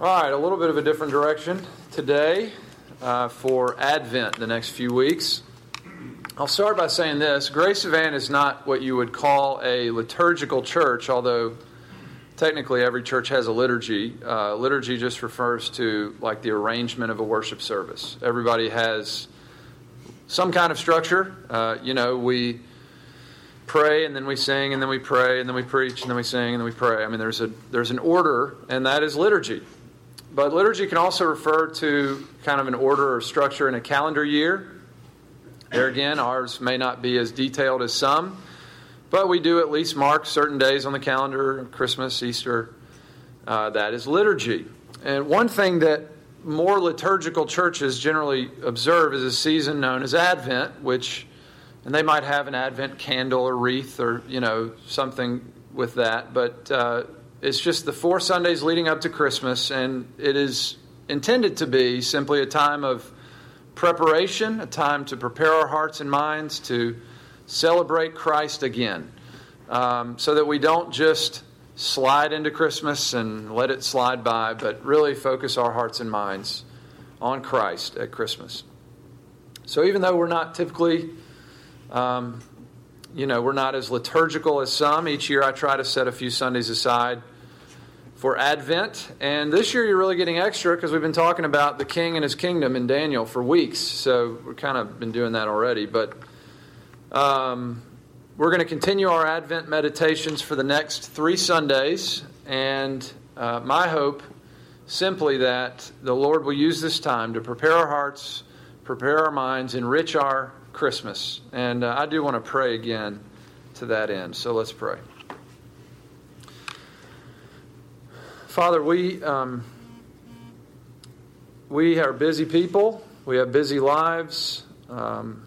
All right, a little bit of a different direction today uh, for Advent the next few weeks. I'll start by saying this Grace Savannah is not what you would call a liturgical church, although technically every church has a liturgy. Uh, liturgy just refers to like the arrangement of a worship service. Everybody has some kind of structure. Uh, you know, we pray and then we sing and then we pray and then we preach and then we sing and then we pray. I mean, there's a there's an order, and that is liturgy. But liturgy can also refer to kind of an order or structure in a calendar year. There again, ours may not be as detailed as some, but we do at least mark certain days on the calendar Christmas, Easter. Uh, that is liturgy. And one thing that more liturgical churches generally observe is a season known as Advent, which, and they might have an Advent candle or wreath or, you know, something with that. But uh, it's just the four Sundays leading up to Christmas, and it is intended to be simply a time of preparation, a time to prepare our hearts and minds to celebrate Christ again, um, so that we don't just slide into Christmas and let it slide by, but really focus our hearts and minds on Christ at Christmas. So even though we're not typically um, you know, we're not as liturgical as some. Each year I try to set a few Sundays aside for Advent. And this year you're really getting extra because we've been talking about the king and his kingdom in Daniel for weeks. So we've kind of been doing that already. But um, we're going to continue our Advent meditations for the next three Sundays. And uh, my hope simply that the Lord will use this time to prepare our hearts, prepare our minds, enrich our Christmas. And uh, I do want to pray again to that end. So let's pray. Father, we um, we are busy people. We have busy lives. Um,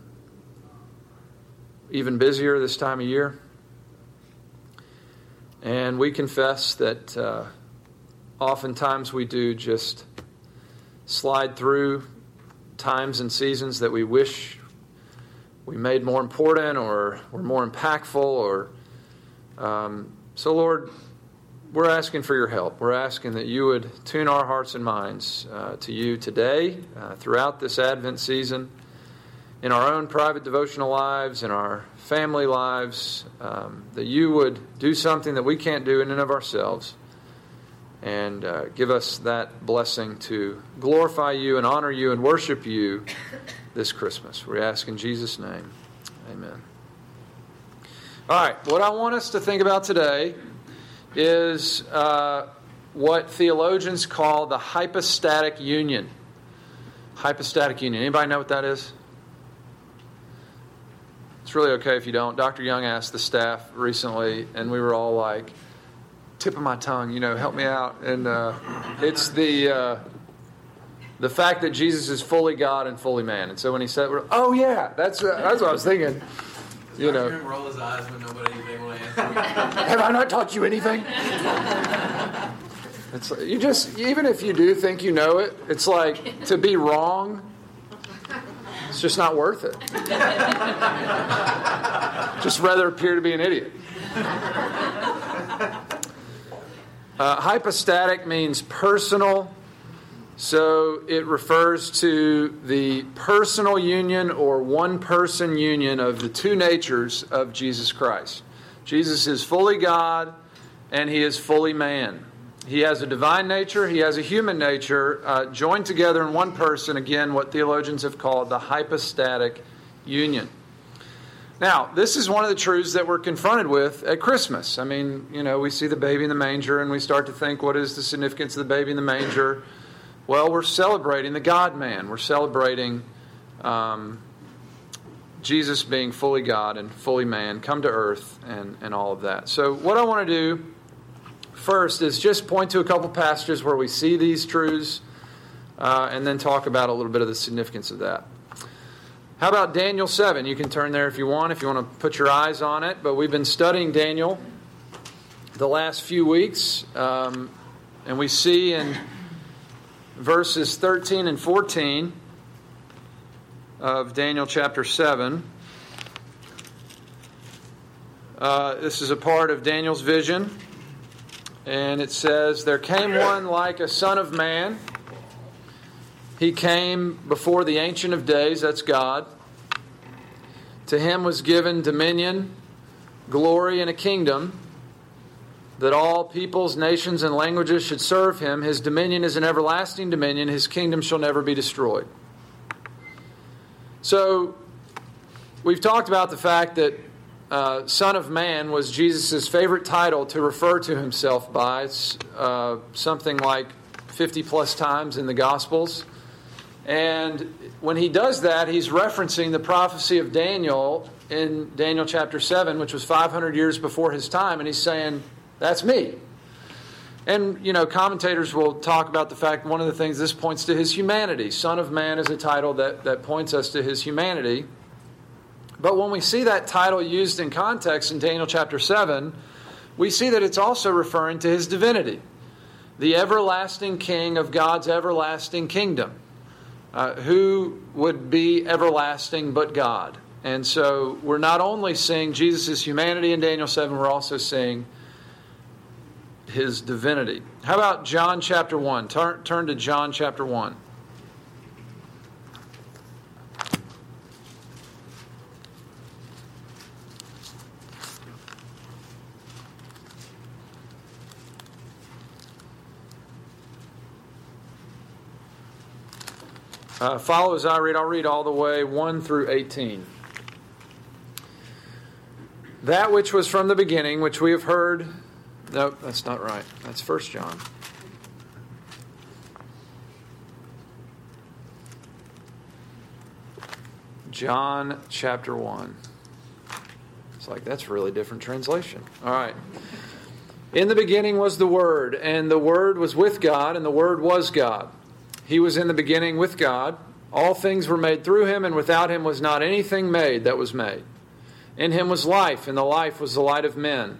even busier this time of year. And we confess that uh, oftentimes we do just slide through times and seasons that we wish we made more important or were more impactful or um, so lord we're asking for your help. We're asking that you would tune our hearts and minds uh, to you today, uh, throughout this Advent season, in our own private devotional lives, in our family lives, um, that you would do something that we can't do in and of ourselves, and uh, give us that blessing to glorify you and honor you and worship you this Christmas. We ask in Jesus' name. Amen. All right, what I want us to think about today is uh, what theologians call the hypostatic union. Hypostatic union. Anybody know what that is? It's really okay if you don't. Dr. Young asked the staff recently, and we were all like, tip of my tongue, you know, help me out. And uh, it's the uh, the fact that Jesus is fully God and fully man. And so when he said, "Oh yeah, that's uh, that's what I was thinking," you know. Roll his eyes when nobody. Have I not taught you anything? It's you just even if you do think you know it, it's like to be wrong. It's just not worth it. just rather appear to be an idiot. Uh, hypostatic means personal, so it refers to the personal union or one person union of the two natures of Jesus Christ. Jesus is fully God and he is fully man. He has a divine nature, he has a human nature, uh, joined together in one person, again, what theologians have called the hypostatic union. Now, this is one of the truths that we're confronted with at Christmas. I mean, you know, we see the baby in the manger and we start to think, what is the significance of the baby in the manger? Well, we're celebrating the God man. We're celebrating um, Jesus being fully God and fully man, come to earth, and, and all of that. So, what I want to do first is just point to a couple passages where we see these truths uh, and then talk about a little bit of the significance of that. How about Daniel 7? You can turn there if you want, if you want to put your eyes on it. But we've been studying Daniel the last few weeks, um, and we see in verses 13 and 14 of Daniel chapter 7. Uh, this is a part of Daniel's vision. and it says, There came one like a son of man. He came before the Ancient of Days, that's God. To him was given dominion, glory, and a kingdom that all peoples, nations, and languages should serve him. His dominion is an everlasting dominion, his kingdom shall never be destroyed. So, we've talked about the fact that uh, Son of Man was Jesus' favorite title to refer to himself by. It's uh, something like 50 plus times in the Gospels. And when he does that, he's referencing the prophecy of Daniel in Daniel chapter 7, which was 500 years before his time. And he's saying, That's me. And, you know, commentators will talk about the fact one of the things this points to his humanity. Son of Man is a title that, that points us to his humanity. But when we see that title used in context in Daniel chapter 7, we see that it's also referring to his divinity, the everlasting king of God's everlasting kingdom. Uh, who would be everlasting but God? And so we're not only seeing Jesus' humanity in Daniel 7, we're also seeing his divinity. How about John chapter 1? Turn, turn to John chapter 1. Uh, follow as I read. I'll read all the way 1 through 18. That which was from the beginning, which we have heard. No, that's not right. That's First John. John chapter 1. It's like that's really different translation. All right. In the beginning was the Word, and the Word was with God, and the Word was God. He was in the beginning with God. All things were made through him, and without him was not anything made that was made. In him was life, and the life was the light of men.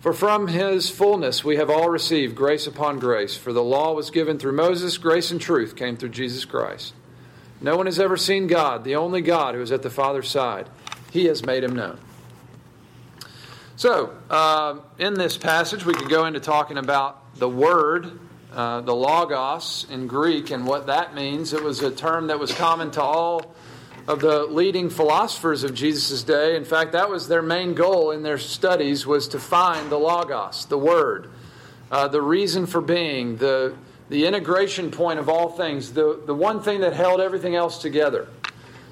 For from his fullness we have all received grace upon grace. For the law was given through Moses, grace and truth came through Jesus Christ. No one has ever seen God, the only God who is at the Father's side. He has made him known. So, uh, in this passage, we could go into talking about the Word uh, the logos in Greek and what that means. It was a term that was common to all of the leading philosophers of Jesus' day. In fact, that was their main goal in their studies was to find the logos, the word, uh, the reason for being, the, the integration point of all things, the, the one thing that held everything else together.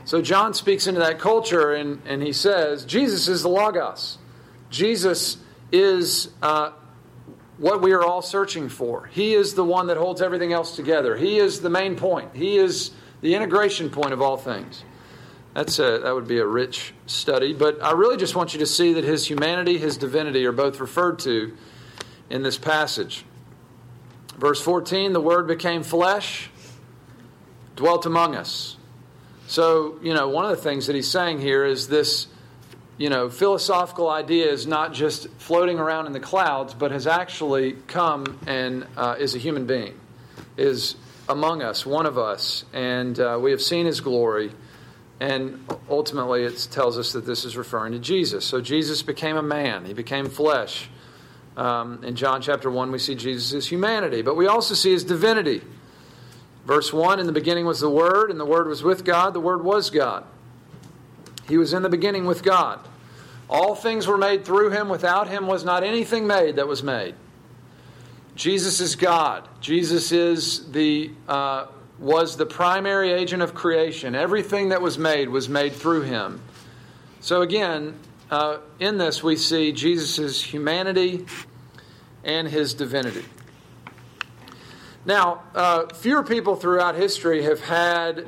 So John speaks into that culture and, and he says, Jesus is the logos. Jesus is uh, what we are all searching for. He is the one that holds everything else together. He is the main point. He is the integration point of all things. That's a, that would be a rich study, but I really just want you to see that his humanity, his divinity are both referred to in this passage. Verse 14, the word became flesh, dwelt among us. So, you know, one of the things that he's saying here is this you know, philosophical idea is not just floating around in the clouds, but has actually come and uh, is a human being, is among us, one of us, and uh, we have seen his glory. And ultimately, it tells us that this is referring to Jesus. So Jesus became a man, he became flesh. Um, in John chapter 1, we see Jesus' humanity, but we also see his divinity. Verse 1 In the beginning was the Word, and the Word was with God, the Word was God. He was in the beginning with God. All things were made through him. Without him was not anything made that was made. Jesus is God. Jesus is the uh, was the primary agent of creation. Everything that was made was made through him. So, again, uh, in this we see Jesus' humanity and his divinity. Now, uh, fewer people throughout history have had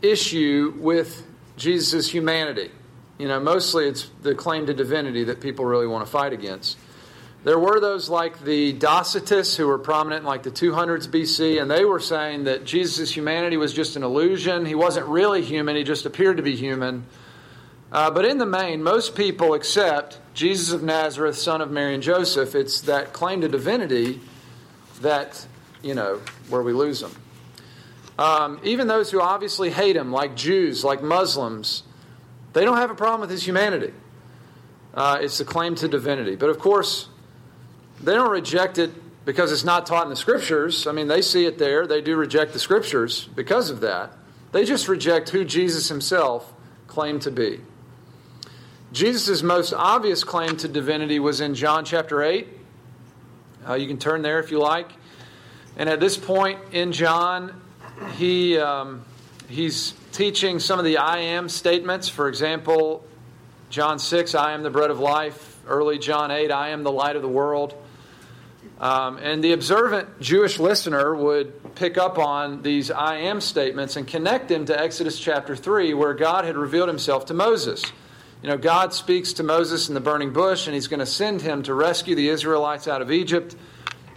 issue with Jesus' humanity. You know, mostly it's the claim to divinity that people really want to fight against. There were those like the Docetists who were prominent in like the 200s BC, and they were saying that Jesus' humanity was just an illusion. He wasn't really human, he just appeared to be human. Uh, but in the main, most people accept Jesus of Nazareth, son of Mary and Joseph. It's that claim to divinity that, you know, where we lose them. Um, even those who obviously hate him, like Jews, like Muslims, they don't have a problem with his humanity. Uh, it's the claim to divinity. But of course, they don't reject it because it's not taught in the scriptures. I mean, they see it there. They do reject the scriptures because of that. They just reject who Jesus himself claimed to be. Jesus' most obvious claim to divinity was in John chapter 8. Uh, you can turn there if you like. And at this point in John, he, um, he's teaching some of the I am statements. For example, John 6, I am the bread of life. Early John 8, I am the light of the world. Um, and the observant Jewish listener would pick up on these I am statements and connect them to Exodus chapter 3, where God had revealed himself to Moses. You know, God speaks to Moses in the burning bush, and he's going to send him to rescue the Israelites out of Egypt.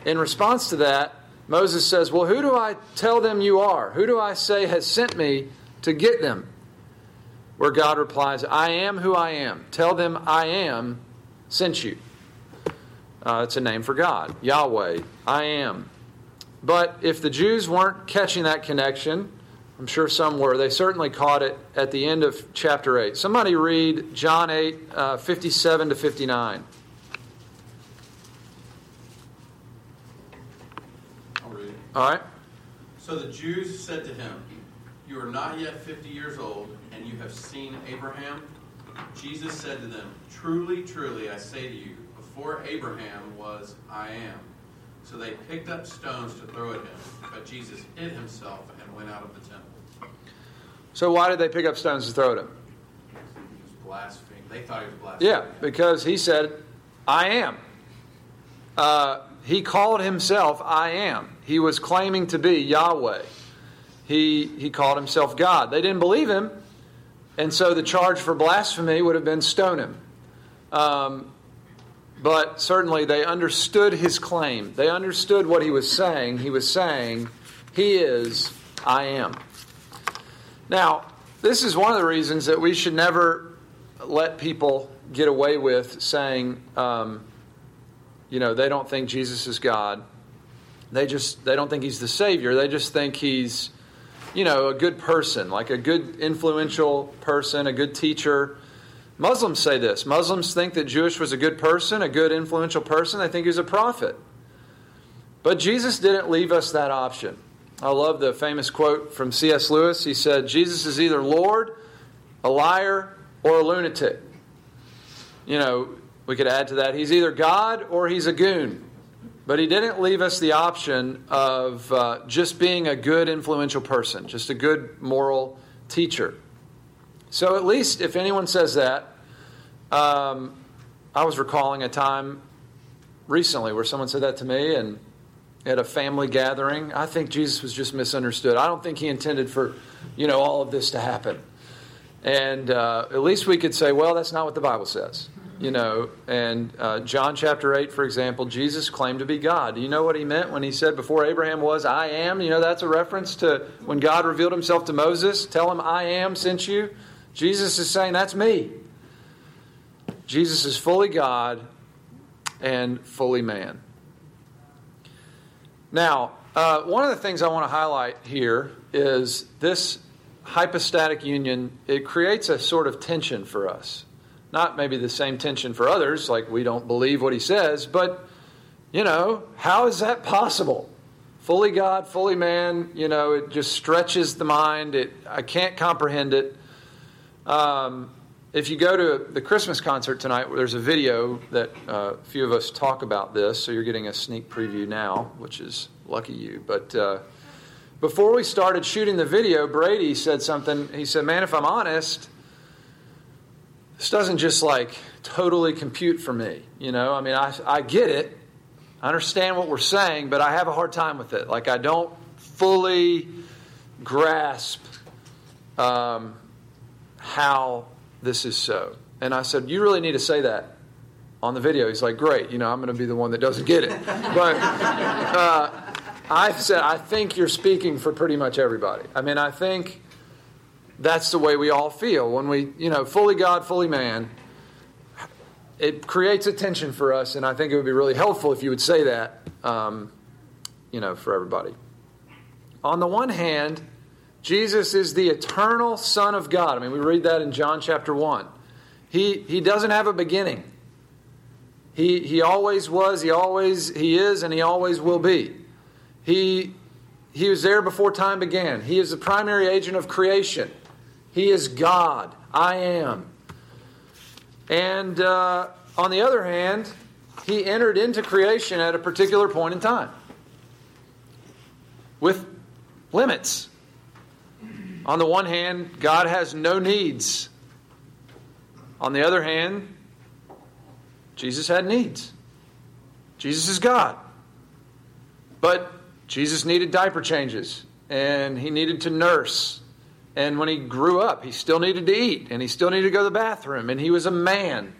In response to that, Moses says, Well, who do I tell them you are? Who do I say has sent me to get them? Where God replies, I am who I am. Tell them I am sent you. Uh, it's a name for God, Yahweh, I am. But if the Jews weren't catching that connection, I'm sure some were, they certainly caught it at the end of chapter 8. Somebody read John 8, uh, 57 to 59. I'll read it. All right? So the Jews said to him, You are not yet fifty years old, and you have seen Abraham? Jesus said to them, Truly, truly, I say to you, before Abraham was, I am. So they picked up stones to throw at him, but Jesus hid himself and went out of the temple. So why did they pick up stones to throw at him? He was blaspheming. They thought he was blaspheming. Yeah, because he said, I am. Uh, he called himself I am. He was claiming to be Yahweh. He, he called himself God. They didn't believe him, and so the charge for blasphemy would have been stone him. Um, but certainly they understood his claim. They understood what he was saying. He was saying, He is, I am. Now, this is one of the reasons that we should never let people get away with saying, um, you know, they don't think Jesus is God. They just they don't think he's the Savior. They just think he's, you know, a good person, like a good influential person, a good teacher. Muslims say this. Muslims think that Jesus was a good person, a good influential person. They think he was a prophet. But Jesus didn't leave us that option. I love the famous quote from C.S. Lewis. He said, Jesus is either Lord, a liar, or a lunatic. You know, we could add to that, he's either God or he's a goon. But he didn't leave us the option of uh, just being a good, influential person, just a good moral teacher. So, at least if anyone says that, um, I was recalling a time recently where someone said that to me and at a family gathering. I think Jesus was just misunderstood. I don't think he intended for, you know, all of this to happen. And uh, at least we could say, well, that's not what the Bible says. You know, and uh, John chapter 8, for example, Jesus claimed to be God. Do you know what he meant when he said, Before Abraham was, I am? You know, that's a reference to when God revealed himself to Moses. Tell him, I am sent you. Jesus is saying, That's me. Jesus is fully God and fully man. Now, uh, one of the things I want to highlight here is this hypostatic union, it creates a sort of tension for us. Not maybe the same tension for others, like we don't believe what he says, but, you know, how is that possible? Fully God, fully man, you know, it just stretches the mind. It, I can't comprehend it. Um, if you go to the Christmas concert tonight, there's a video that uh, a few of us talk about this, so you're getting a sneak preview now, which is lucky you. But uh, before we started shooting the video, Brady said something. He said, Man, if I'm honest, this doesn't just like totally compute for me. You know, I mean, I, I get it, I understand what we're saying, but I have a hard time with it. Like, I don't fully grasp um, how this is so. And I said, You really need to say that on the video. He's like, Great, you know, I'm going to be the one that doesn't get it. But uh, I said, I think you're speaking for pretty much everybody. I mean, I think that's the way we all feel when we, you know, fully God, fully man. It creates a tension for us, and I think it would be really helpful if you would say that, um, you know, for everybody. On the one hand, Jesus is the eternal Son of God. I mean, we read that in John chapter 1. He, he doesn't have a beginning. He, he always was, he always he is, and he always will be. He, he was there before time began. He is the primary agent of creation. He is God. I am. And uh, on the other hand, he entered into creation at a particular point in time with limits. On the one hand, God has no needs. On the other hand, Jesus had needs. Jesus is God. But Jesus needed diaper changes and he needed to nurse. And when he grew up, he still needed to eat and he still needed to go to the bathroom. And he was a man.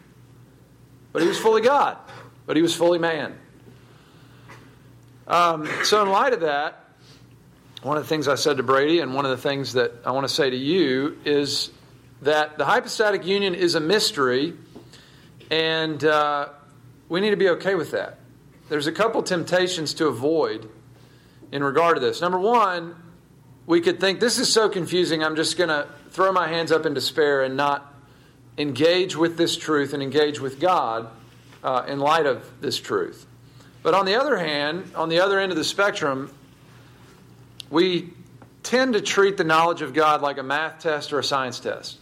But he was fully God, but he was fully man. Um, so, in light of that, one of the things I said to Brady, and one of the things that I want to say to you, is that the hypostatic union is a mystery, and uh, we need to be okay with that. There's a couple temptations to avoid in regard to this. Number one, we could think this is so confusing, I'm just going to throw my hands up in despair and not engage with this truth and engage with God uh, in light of this truth. But on the other hand, on the other end of the spectrum, we tend to treat the knowledge of God like a math test or a science test.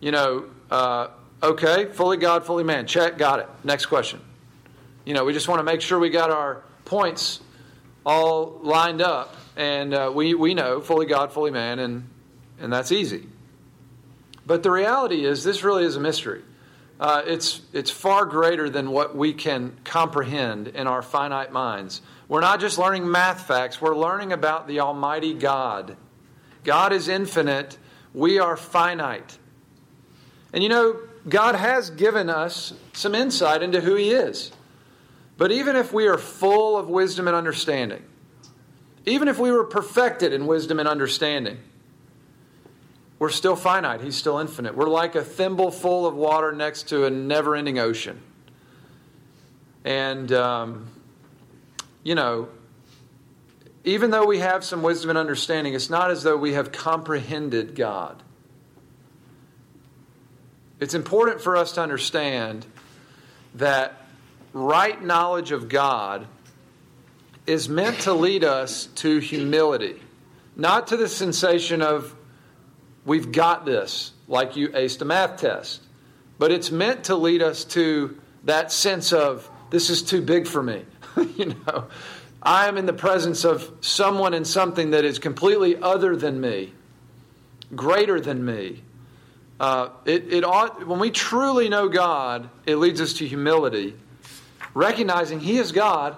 You know, uh, okay, fully God, fully man. Check, got it. Next question. You know, we just want to make sure we got our points all lined up, and uh, we, we know fully God, fully man, and, and that's easy. But the reality is, this really is a mystery. Uh, it's, it's far greater than what we can comprehend in our finite minds. We're not just learning math facts, we're learning about the Almighty God. God is infinite, we are finite. And you know, God has given us some insight into who He is. But even if we are full of wisdom and understanding, even if we were perfected in wisdom and understanding, we're still finite. He's still infinite. We're like a thimble full of water next to a never ending ocean. And, um, you know, even though we have some wisdom and understanding, it's not as though we have comprehended God. It's important for us to understand that right knowledge of God is meant to lead us to humility, not to the sensation of we've got this, like you aced a math test. But it's meant to lead us to that sense of this is too big for me. you know, I am in the presence of someone and something that is completely other than me, greater than me. Uh, it, it ought, when we truly know God, it leads us to humility, recognizing He is God,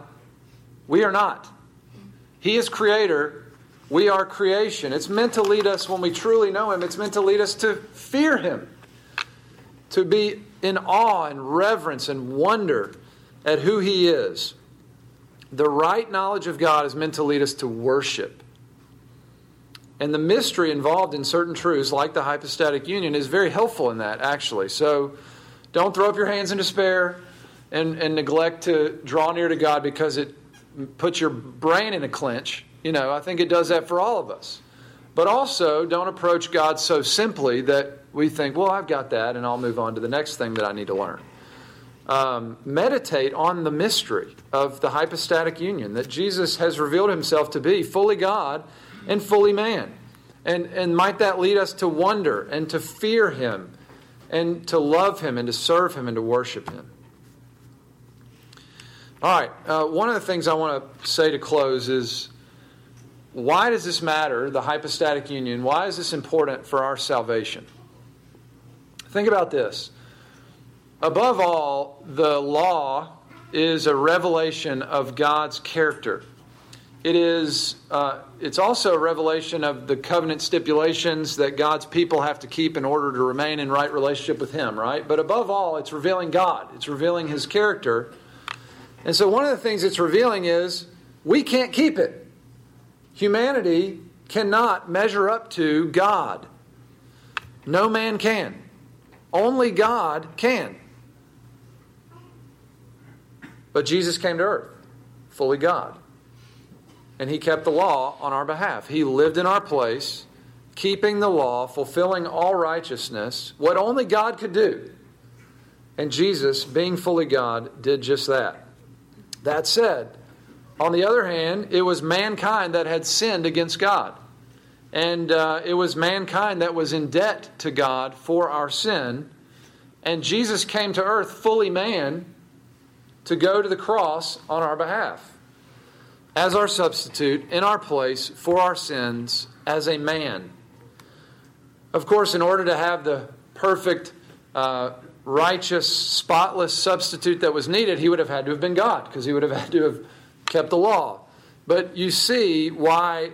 we are not. He is Creator, we are creation. It's meant to lead us, when we truly know Him, it's meant to lead us to fear Him, to be in awe and reverence and wonder at who He is. The right knowledge of God is meant to lead us to worship. And the mystery involved in certain truths, like the hypostatic union, is very helpful in that, actually. So don't throw up your hands in despair and, and neglect to draw near to God because it puts your brain in a clinch. You know, I think it does that for all of us. But also, don't approach God so simply that we think, well, I've got that, and I'll move on to the next thing that I need to learn. Um, meditate on the mystery of the hypostatic union that Jesus has revealed himself to be fully God and fully man. And, and might that lead us to wonder and to fear him and to love him and to serve him and to worship him. All right, uh, one of the things I want to say to close is why does this matter, the hypostatic union? Why is this important for our salvation? Think about this. Above all, the law is a revelation of God's character. It is. Uh, it's also a revelation of the covenant stipulations that God's people have to keep in order to remain in right relationship with Him. Right. But above all, it's revealing God. It's revealing His character. And so, one of the things it's revealing is we can't keep it. Humanity cannot measure up to God. No man can. Only God can. But Jesus came to earth, fully God and he kept the law on our behalf. He lived in our place, keeping the law, fulfilling all righteousness, what only God could do. And Jesus, being fully God, did just that. That said, on the other hand, it was mankind that had sinned against God. And uh, it was mankind that was in debt to God for our sin. And Jesus came to earth fully man to go to the cross on our behalf as our substitute in our place for our sins as a man. Of course, in order to have the perfect, uh, righteous, spotless substitute that was needed, he would have had to have been God because he would have had to have kept the law. But you see why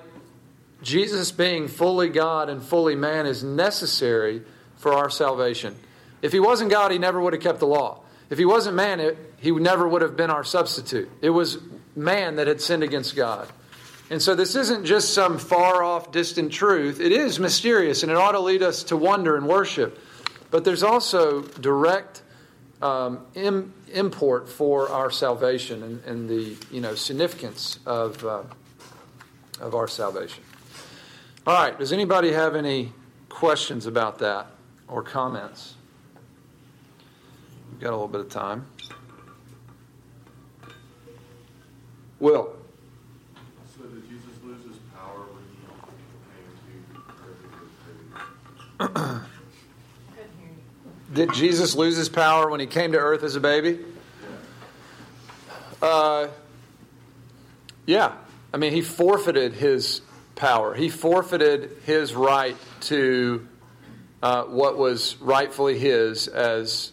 Jesus being fully God and fully man is necessary for our salvation. If he wasn't God, he never would have kept the law. If he wasn't man, it, he never would have been our substitute. It was man that had sinned against God. And so this isn't just some far off, distant truth. It is mysterious and it ought to lead us to wonder and worship. But there's also direct um, Im- import for our salvation and, and, the you know, significance of, uh, of our salvation. All right, does anybody have any questions about that or comments? Got a little bit of time. Will. So did Jesus lose his power when he came to Did Jesus lose his power when he came to earth as a baby? Yeah. Uh, yeah. I mean, he forfeited his power. He forfeited his right to uh, what was rightfully his as,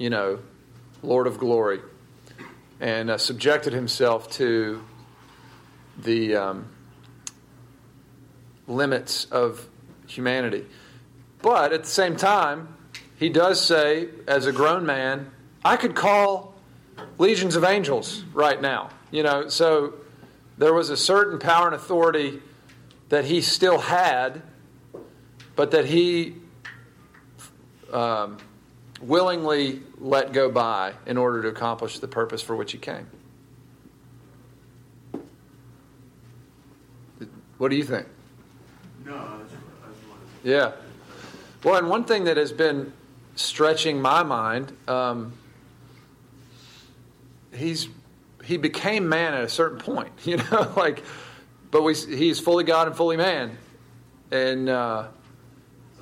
you know, Lord of glory and uh, subjected himself to the um, limits of humanity. But at the same time, he does say, as a grown man, I could call legions of angels right now. You know, so there was a certain power and authority that he still had, but that he um, willingly let go by in order to accomplish the purpose for which he came. What do you think? No, Yeah. Well, and one thing that has been stretching my mind, um, he's he became man at a certain point, you know, like, but we he's fully God and fully man, and uh,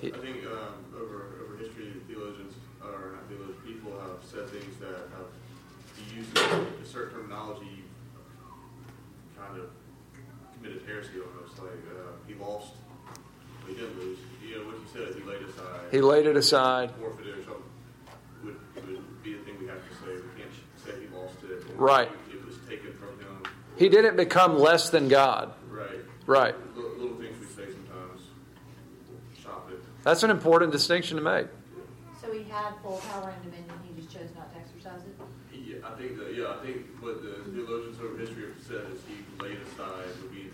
he, I think um, over over history, theologians or not theologians, people have said things that have used a certain terminology, kind of committed heresy almost. Like uh, he lost, he didn't lose. You know what he said? He laid aside. He laid it aside. Forfeited or something would, would be the thing we have to say. We can't say he laid it. Aside. Right. It was taken from him. He didn't become less than God. Right. Right. Little things we say sometimes. Shop it. That's an important distinction to make. So he had full power and dominion, he just chose not to exercise it? Yeah, I think that, yeah, I think what the theologians over history have said is he laid aside, would be,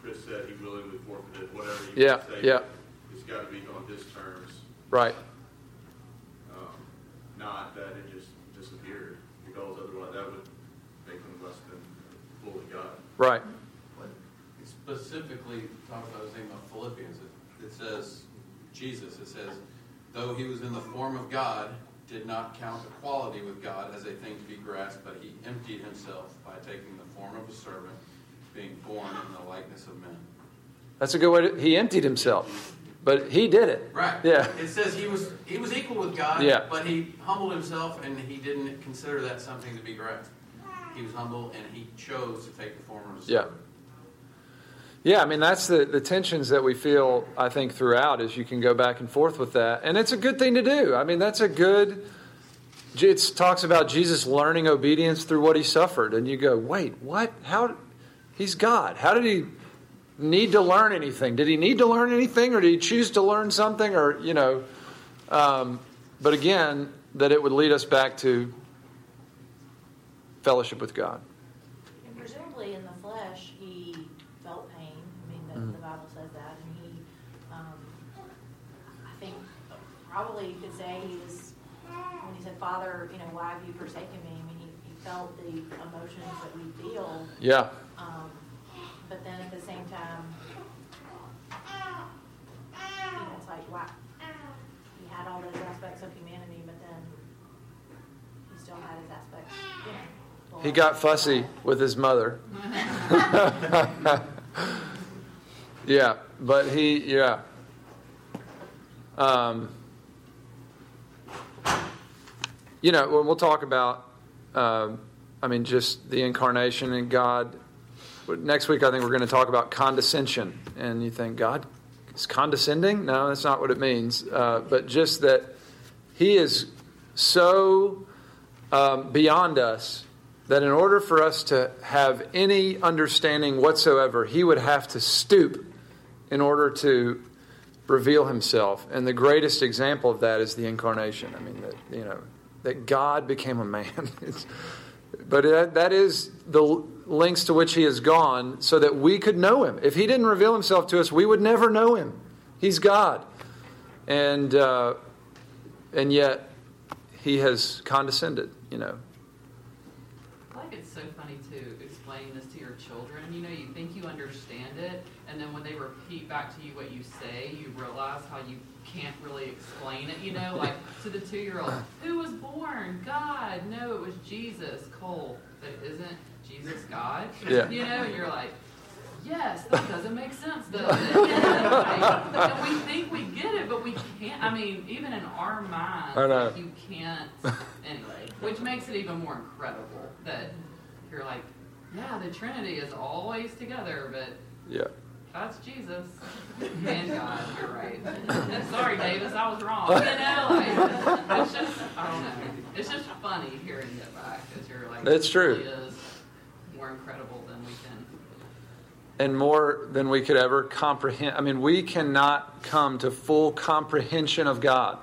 Chris said he willingly forfeited whatever you yeah, say. Yeah, It's got to be on his terms. Right. Um, not that it just disappeared, because otherwise that would make him less than fully God. Right. But specifically talking about his name of Philippians. It, it says, Jesus, it says, though he was in the form of God, did not count equality with God as a thing to be grasped, but he emptied himself by taking the form of a servant, being born in the likeness of men. That's a good way to, he emptied himself. But he did it. Right. Yeah. It says he was he was equal with God, yeah. but he humbled himself and he didn't consider that something to be great. He was humble and he chose to take the form of a servant. Yeah. Yeah, I mean that's the, the tensions that we feel I think throughout is you can go back and forth with that. And it's a good thing to do. I mean that's a good it talks about Jesus learning obedience through what he suffered and you go, "Wait, what? How he's God. How did he need to learn anything? Did he need to learn anything or did he choose to learn something or, you know, um, but again, that it would lead us back to fellowship with God. And presumably in the flesh, he felt pain. I mean, the, Mhm. the Bible says that, and he, um, I think, probably you could say he was when he said, "Father, you know, why have you forsaken me?" I mean, he, he felt the emotions that we feel. Yeah. But then at the same time, you know, it's like, wow, he had all those aspects of humanity, but then he still had his aspects, you He got fussy with his mother. yeah, but he, yeah. Um, you know, we'll talk about, um, I mean, just the incarnation and God. Next week, I think we're going to talk about condescension. And you think, God is condescending? No, that's not what it means. Uh, but just that He is so um, beyond us that in order for us to have any understanding whatsoever, He would have to stoop in order to reveal Himself. And the greatest example of that is the incarnation. I mean, that, you know, that God became a man. But that, is the lengths to which he has gone so that we could know him. If he didn't reveal himself to us, we would never know him. He's God. And, uh, and yet, he has condescended, you know. I like it's so funny to explain this to your children. You know, you think you understand it, and then when they repeat back to you what you say, you realize how you can't really explain it. You know, like to the two-year-old, who was born? God. No, it was Jesus. Cole, but isn't Jesus God? Yeah. You know, you're like. Yes, that doesn't make sense, does it? Like, we think we get it, but we can't. I mean, even in our minds, I know. like, you can't. Anyway, which makes it even more incredible that you're like, yeah, the Trinity is always together, but Yeah. That's Jesus and God. You're right. Sorry, Davis, I was wrong. You know, like it's just I don't know. It's just funny hearing it back because you're like, It's true. Really is more incredible than we can. and more than we could ever comprehend. I mean, we cannot come to full comprehension of God.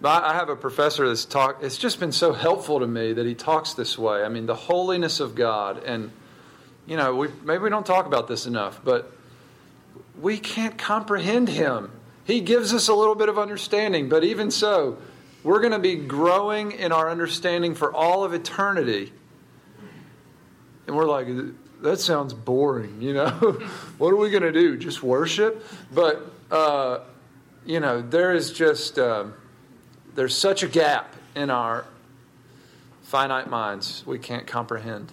But I have a professor that's talk. It's just been so helpful to me that he talks this way. I mean, the holiness of God, and you know, we maybe we don't talk about this enough, but we can't comprehend Him. He gives us a little bit of understanding, but even so, we're going to be growing in our understanding for all of eternity. And we're like, that sounds boring, you know? what are we going to do? Just worship? But, uh, you know, there is just, um there's such a gap in our finite minds we can't comprehend.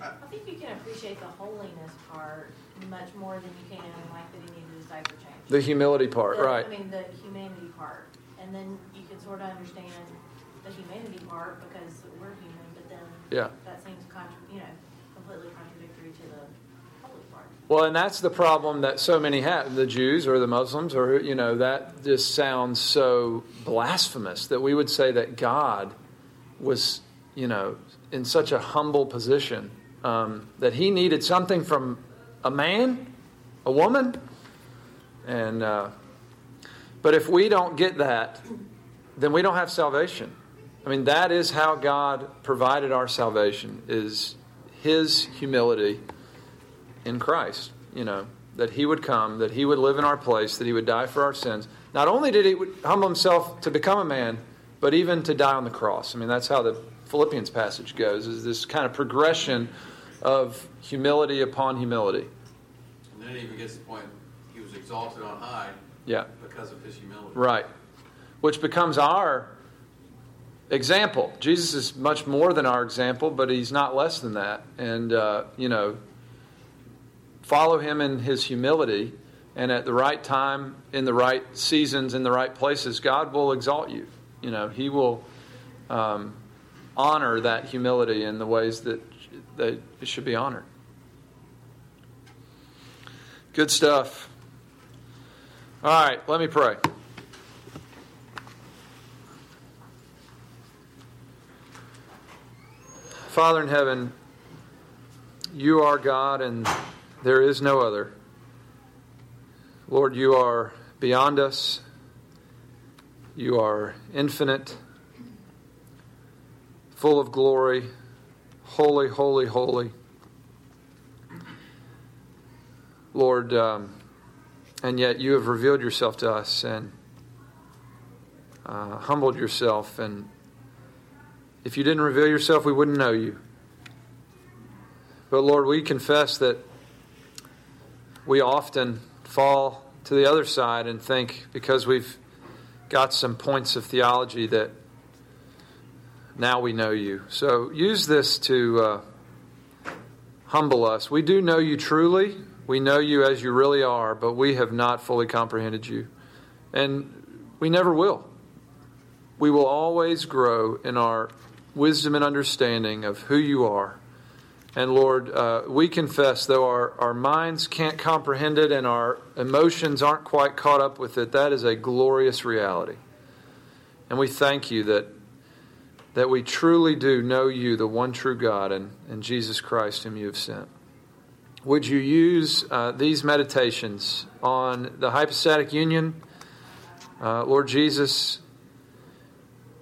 I think you can appreciate the holiness part much more than you can like that he needed a diaper change. The humility part, The- right. I mean, the humanity part. And then you can sort of understand the humanity part because we're human, but then Yeah. that seems contra, you know, completely contradictory to the holy part. Well, and that's the problem that so many have the Jews or the Muslims, or, you know, that just sounds so blasphemous that we would say that God was, you know, in such a humble position um, that he needed something from a man, a woman. And, uh, but if we don't get that, then we don't have salvation. I mean, that is how God provided our salvation, is his humility in Christ, you know, that he would come, that he would live in our place, that he would die for our sins. Not only did he humble himself to become a man, but even to die on the cross. I mean, that's how the Philippians passage goes, is this kind of progression of humility upon humility. And then it even gets to the point exalted on high Yeah, because of his humility. right. Which becomes our example. Jesus is much more than our example, but he's not less than that. And, uh, you know, follow him in his humility, and at the right time, in the right seasons, in the right places, God will exalt you. You know, he will um, honor that humility in the ways that, that it should be honored. Good stuff. All right, let me pray. Father in heaven, you are God and there is no other. Lord, you are beyond us. You are infinite, full of glory, holy, holy, holy. Lord, um, and yet you have revealed yourself to us and uh, humbled yourself. And if you didn't reveal yourself, we wouldn't know you. But Lord, we confess that we often fall to the other side and think because we've got some points of theology that now we know you. So use this to uh, humble us. We do know you truly. We know you as you really are, but we have not fully comprehended you. And we never will. We will always grow in our wisdom and understanding of who you are. And Lord, uh, we confess, though our, our minds can't comprehend it and our emotions aren't quite caught up with it, that is a glorious reality. And we thank you that, that we truly do know you, the one true God, and, and Jesus Christ, whom you have sent would you use uh, these meditations on the hypostatic union, uh, Lord Jesus,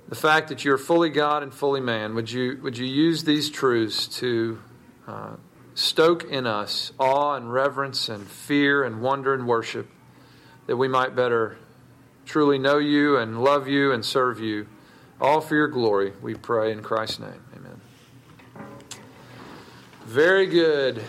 the fact that you're fully God and fully man? Would you would you use these truths to uh, stoke in us awe and reverence and fear and wonder and worship, that we might better truly know you and love you and serve you, all for your glory? We pray in Christ's name. Amen. Very good.